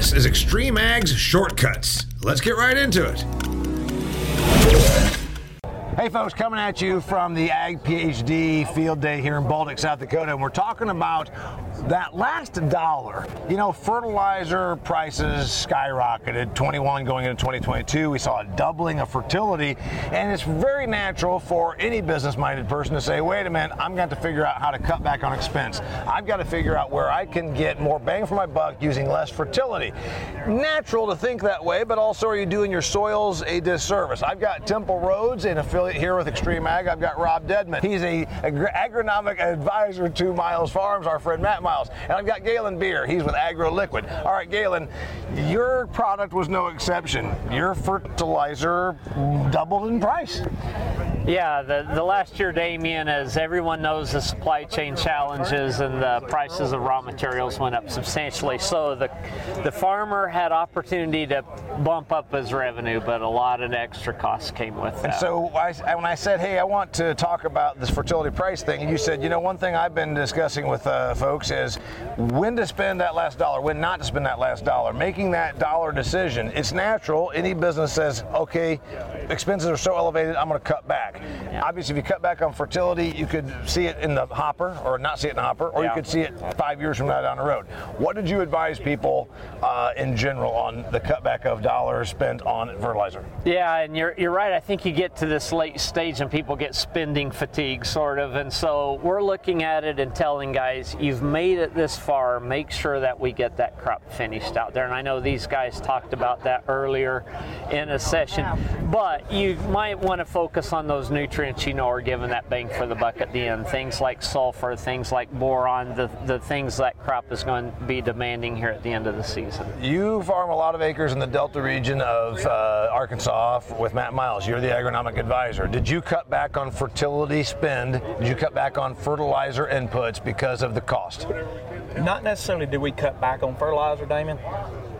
This is Extreme Ag's Shortcuts. Let's get right into it. Hey folks, coming at you from the Ag PhD field day here in Baltic, South Dakota, and we're talking about that last dollar. You know, fertilizer prices skyrocketed, 21 going into 2022. We saw a doubling of fertility, and it's very natural for any business-minded person to say, wait a minute, I'm going to figure out how to cut back on expense. I've got to figure out where I can get more bang for my buck using less fertility. Natural to think that way, but also are you doing your soils a disservice? I've got Temple Rhodes, an affiliate here with Extreme Ag. I've got Robb Dedman. He's a, agronomic advisor to Miles Farms, our friend Matt Miles. And I've got Galynn Beer. He's with AgroLiquid. All right, Galynn, your product was no exception. Your fertilizer doubled in price. Yeah, the, the last year, Damian, as everyone knows, the supply chain challenges and the prices of raw materials went up substantially. So the the farmer had opportunity to bump up his revenue, but a lot of extra costs came with that. And so I, when I said, hey, I want to talk about this fertility price thing, you said, you know, one thing I've been discussing with uh, folks is when to spend that last dollar, when not to spend that last dollar, making that dollar decision. It's natural. Any business says, okay, expenses are so elevated, I'm going to cut back. Yeah. Obviously, if you cut back on fertility, you could see it in the hopper or not see it in the hopper, or yeah. you could see it five years from now down the road. What did you advise people uh, in general on the cutback of dollars spent on fertilizer? Yeah, and you're, you're right. I think you get to this late stage and people get spending fatigue, sort of. And so we're looking at it and telling guys, you've made it this far, make sure that we get that crop finished out there. And I know these guys talked about that earlier in a session, but you might want to focus on those nutrients you know are giving that bang for the buck at the end. Things like sulfur, things like boron, the, the things that crop is going to be demanding here at the end of the season. You farm a lot of acres in the Delta region of uh, Arkansas with Matt Miles. You're the agronomic advisor. Did you cut back on fertility spend? Did you cut back on fertilizer inputs because of the cost? Not necessarily did we cut back on fertilizer, Damian.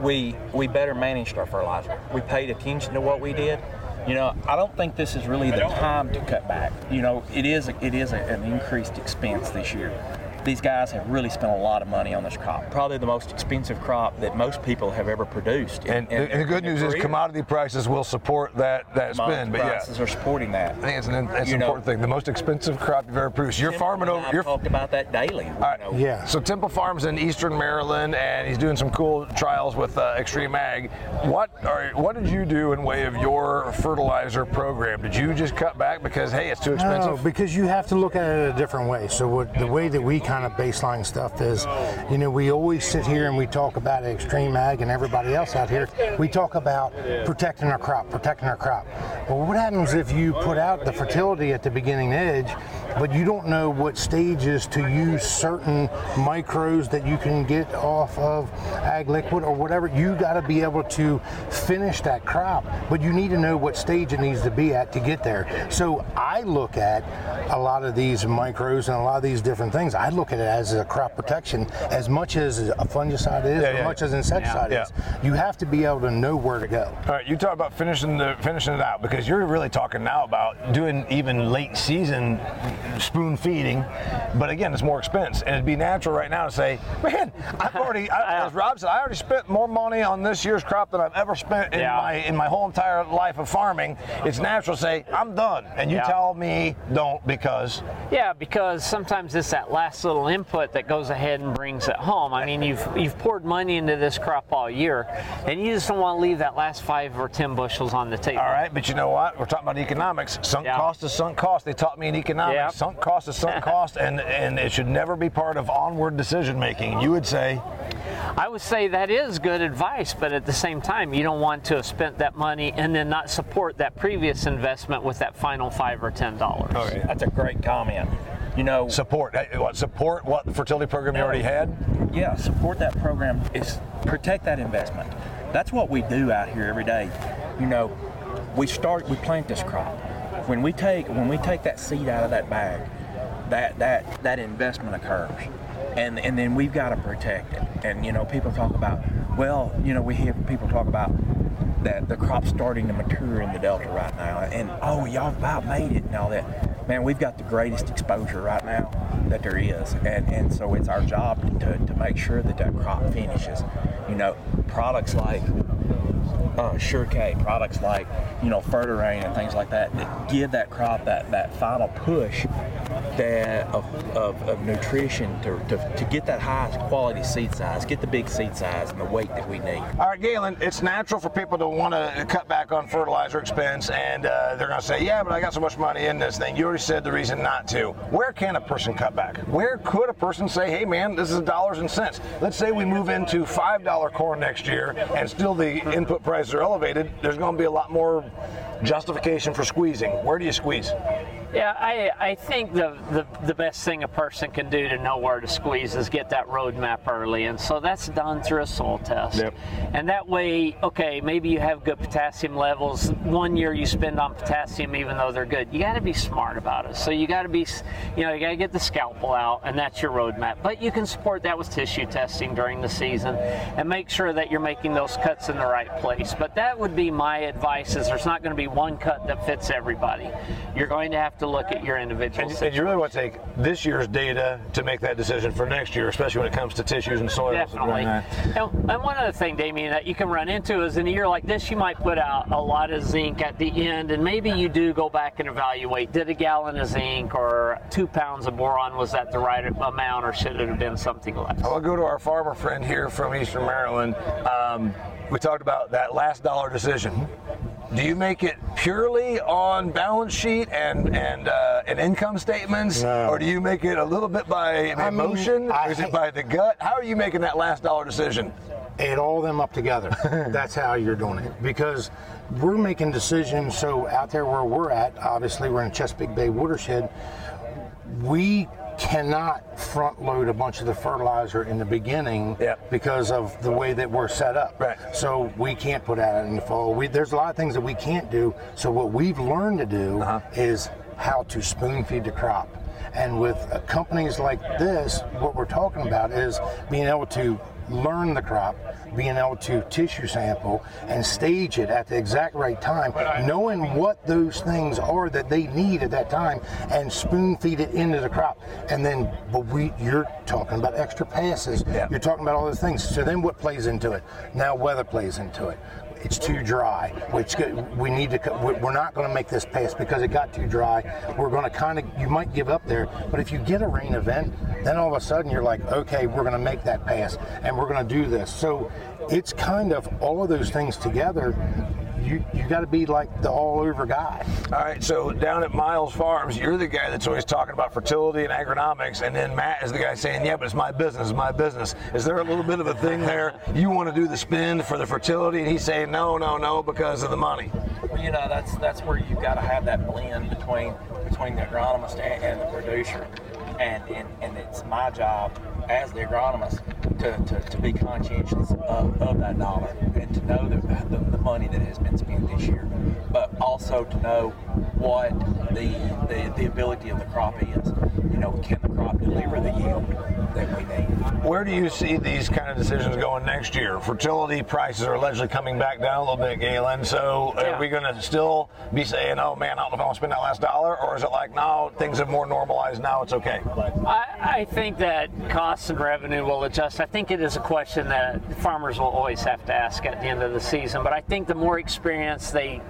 We we better managed our fertilizer. We paid attention to what we did you know, I don't think this is really the time to cut back. You know, it is it is a, an increased expense this year these guys have really spent a lot of money on this crop. Probably the most expensive crop that most people have ever produced. In, and, and, the good news career. is commodity prices will support that, that spend. But prices yeah. are supporting that. I think it's an, it's an important thing. The most expensive crop you've ever produced. You're farming over. You're talked about that daily. Right. Yeah. So Temple Farms in Eastern Maryland, and he's doing some cool trials with uh, Extreme Ag. What are what did you do in way of your fertilizer program? Did you just cut back because hey, it's too expensive? No, because you have to look at it a different way. So what, the way that we kind kind of baseline stuff is, you know, we always sit here and we talk about extreme ag and everybody else out here. We talk about protecting our crop, protecting our crop. Well, what happens if you put out the fertility at the beginning edge, but you don't know what stages to use certain micros that you can get off of ag liquid or whatever? You got to be able to finish that crop, but you need to know what stage it needs to be at to get there. So I look at a lot of these micros and a lot of these different things. I look at it as a crop protection as much as a fungicide is, yeah, as much as insecticide yeah. is. You have to be able to know where to go. All right, you talk about finishing the finishing it out because you're really talking now about doing even late season spoon feeding, but again, it's more expense, and it'd be natural right now to say, man, I've already, I, as Rob said, I already spent more money on this year's crop than I've ever spent in my in my whole entire life of farming. It's natural to say I'm done, and you tell me don't because. Yeah, because sometimes it's that last little little input that goes ahead and brings it home. I mean, you've you've poured money into this crop all year, and you just don't want to leave that last five or ten bushels on the table. All right, but you know what? We're talking about economics. Sunk yeah. cost is sunk cost. They taught me in economics. Yeah. Sunk cost is sunk cost, and and it should never be part of onward decision making. You would say. I would say that is good advice, but at the same time, you don't want to have spent that money and then not support that previous investment with that final five or ten dollars. Oh, okay, that's a great comment you know support what support what the fertility program you already had yeah support that program is protect that investment that's what we do out here every day you know we start we plant this crop when we take when we take that seed out of that bag that that that investment occurs and and then we've got to protect it and you know people talk about well you know we hear people talk about that the crop's starting to mature in the delta right now and oh y'all about made it and all that man, we've got the greatest exposure right now. that there is, and and so it's our job to, to make sure that that crop finishes. You know, products like uh, Sure K, products like you know Fertirain and things like that that give that crop that, that final push that of, of, of nutrition to, to, to get that high quality seed size, get the big seed size and the weight that we need. All right, Galynn, it's natural for people to want to cut back on fertilizer expense, and uh, they're going to say, yeah, but I got so much money in this thing. You already said the reason not to. Where can a person cut back? Where could a person say, hey, man, this is dollars and cents? Let's say we move into $5 corn next year, and still the input prices are elevated. There's going to be a lot more justification for squeezing. Where do you squeeze? Yeah, I, I think the, the, the best thing a person can do to know where to squeeze is get that roadmap early. And so that's done through a soil test. Yep. And that way, okay, maybe you have good potassium levels. One year you spend on potassium even though they're good. You got to be smart about it. So you got to be, you know, you got to get the scalpel out and that's your roadmap. But you can support that with tissue testing during the season and make sure that you're making those cuts in the right place. But that would be my advice is there's not going to be one cut that fits everybody. You're going to have to look at your individual And, and you really want to take this year's data to make that decision for next year, especially when it comes to tissues and soils. and Definitely. that. And, and one other thing, Damian, that you can run into is in a year like this, you might put out a lot of zinc at the end, and maybe you do go back and evaluate did a gallon of zinc or two pounds of boron, was that the right amount, or should it have been something less? I'll go to our farmer friend here from Eastern Maryland. Um, we talked about that last dollar decision. Do you make it purely on balance sheet and and uh, and income statements, No. or do you make it a little bit by I mean, emotion, I or is it by the gut? How are you making that last dollar decision? add all them up together. That's how you're doing it because we're making decisions. So out there where we're at, obviously we're in Chesapeake Bay watershed. We cannot front load a bunch of the fertilizer in the beginning Yep. because of the way that we're set up. Right. So we can't put out in the fall. We, there's a lot of things that we can't do. So what we've learned to do Uh-huh. is how to spoon feed the crop. And with companies like this, what we're talking about is being able to learn the crop, being able to tissue sample and stage it at the exact right time, knowing what those things are that they need at that time, and spoon feed it into the crop. And then, but we, you're talking about extra passes. Yeah. You're talking about all those things. So then, what plays into it? Now, weather plays into it. It's too dry, which we need to. we- We're not going to make this pass because it got too dry. We're going to kind of. You might give up there, but if you get a rain event, then all of a sudden you're like, okay, we're going to make that pass, and we're going to do this. So it's kind of all of those things together. You you got to be like the all over guy. All right, so down at Miles Farms, you're the guy that's always talking about fertility and agronomics, and then Matt is the guy saying, "Yeah, but it's my business, my business." Is there a little bit of a thing there? You want to do the spend for the fertility, and he's saying, "No, no, no," because of the money. Well, you know, that's that's where you've got to have that blend between between the agronomist and, and the producer. And, and and it's my job as the agronomist to, to, to be conscientious of, of that dollar and to know the, the, the money that has been spent this year, but also to know what the, the the ability of the crop is. You know, can the crop deliver the yield that we need? Where do you see these kind of decisions going next year? Fertility prices are allegedly coming back down a little bit, Galynn. So Yeah. are we going to still be saying, "Oh man, I don't know if I want to spend that last dollar," or is it like, "No, things have more normalized now, it's okay"? I, I think that costs and revenue will adjust. I think it is a question that farmers will always have to ask at the end of the season. But I think the more experience they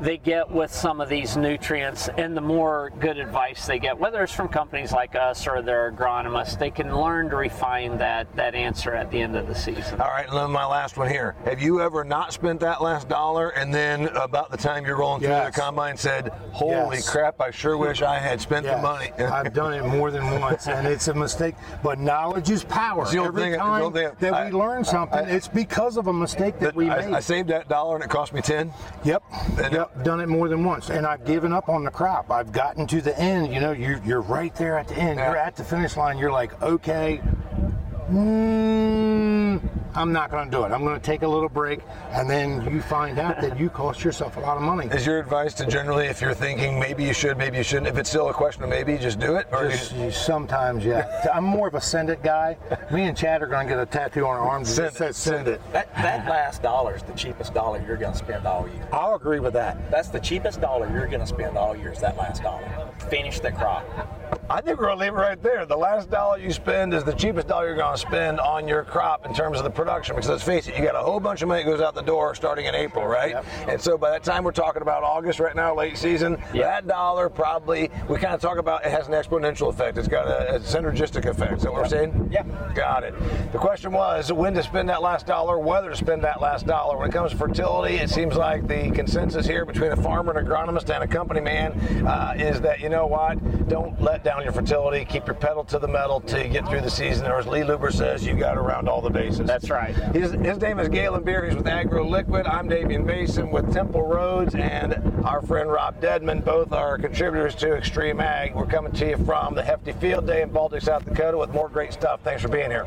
they get with some of these nutrients and the more good advice they get, whether it's from companies like us or their agronomists, they can learn to refine that that answer at the end of the season. All right, and then my last one here. Have you ever not spent that last dollar and then about the time you're rolling through Yes. the combine said, holy Yes. crap, I sure wish I had spent the Yes. money? I've done it more than once, and it's a mistake. But knowledge is power. The Every thing- time only thing- that I- we learn something, I- it's because of a mistake that we made. I, I saved that dollar and it cost me 10. Yep, And- yep, done it more than once, and I've given up on the crop. I've gotten to the end. You know, you're you're right there at the end. Yeah. You're at the finish line. You're like, okay, mm, I'm not going to do it. I'm going to take a little break, and then you find out that you cost yourself a lot of money. Is your advice to generally, if you're thinking maybe you should, maybe you shouldn't, if it's still a question of maybe, just do it? Or Just, you- sometimes, yeah. I'm more of a send it guy. Me and Chad are going to get a tattoo on our arms that Send it, says send it. That that last dollar is the cheapest dollar you're going to spend all year. I'll agree with that. That's the cheapest dollar you're going to spend all year is that last dollar. Finish the crop. I think we're gonna leave it right there. The last dollar you spend is the cheapest dollar you're gonna spend on your crop in terms of the production. Because let's face it, you got a whole bunch of money that goes out the door starting in April, right? Yep. And so by that time we're talking about August right now, late season. Yep. That dollar probably we kind of talk about it has an exponential effect. It's got a, a synergistic effect. Is that what we're saying? Yeah. Got it. The question was when to spend that last dollar, whether to spend that last dollar. When it comes to fertility, it seems like the consensus here between a farmer, an agronomist, and a company man uh, is that you know what? Don't let down your fertility. Keep your pedal to the metal till you get through the season. Or as Lee Lubbers says, you got around all the bases. That's right. His, his name is Galynn Beer. He's with AgroLiquid. I'm Damian Mason with Temple Rhodes, and our friend Robb Dedman. Both are contributors to Extreme Ag. We're coming to you from the Hefty Field Day in Baltic, South Dakota, with more great stuff. Thanks for being here.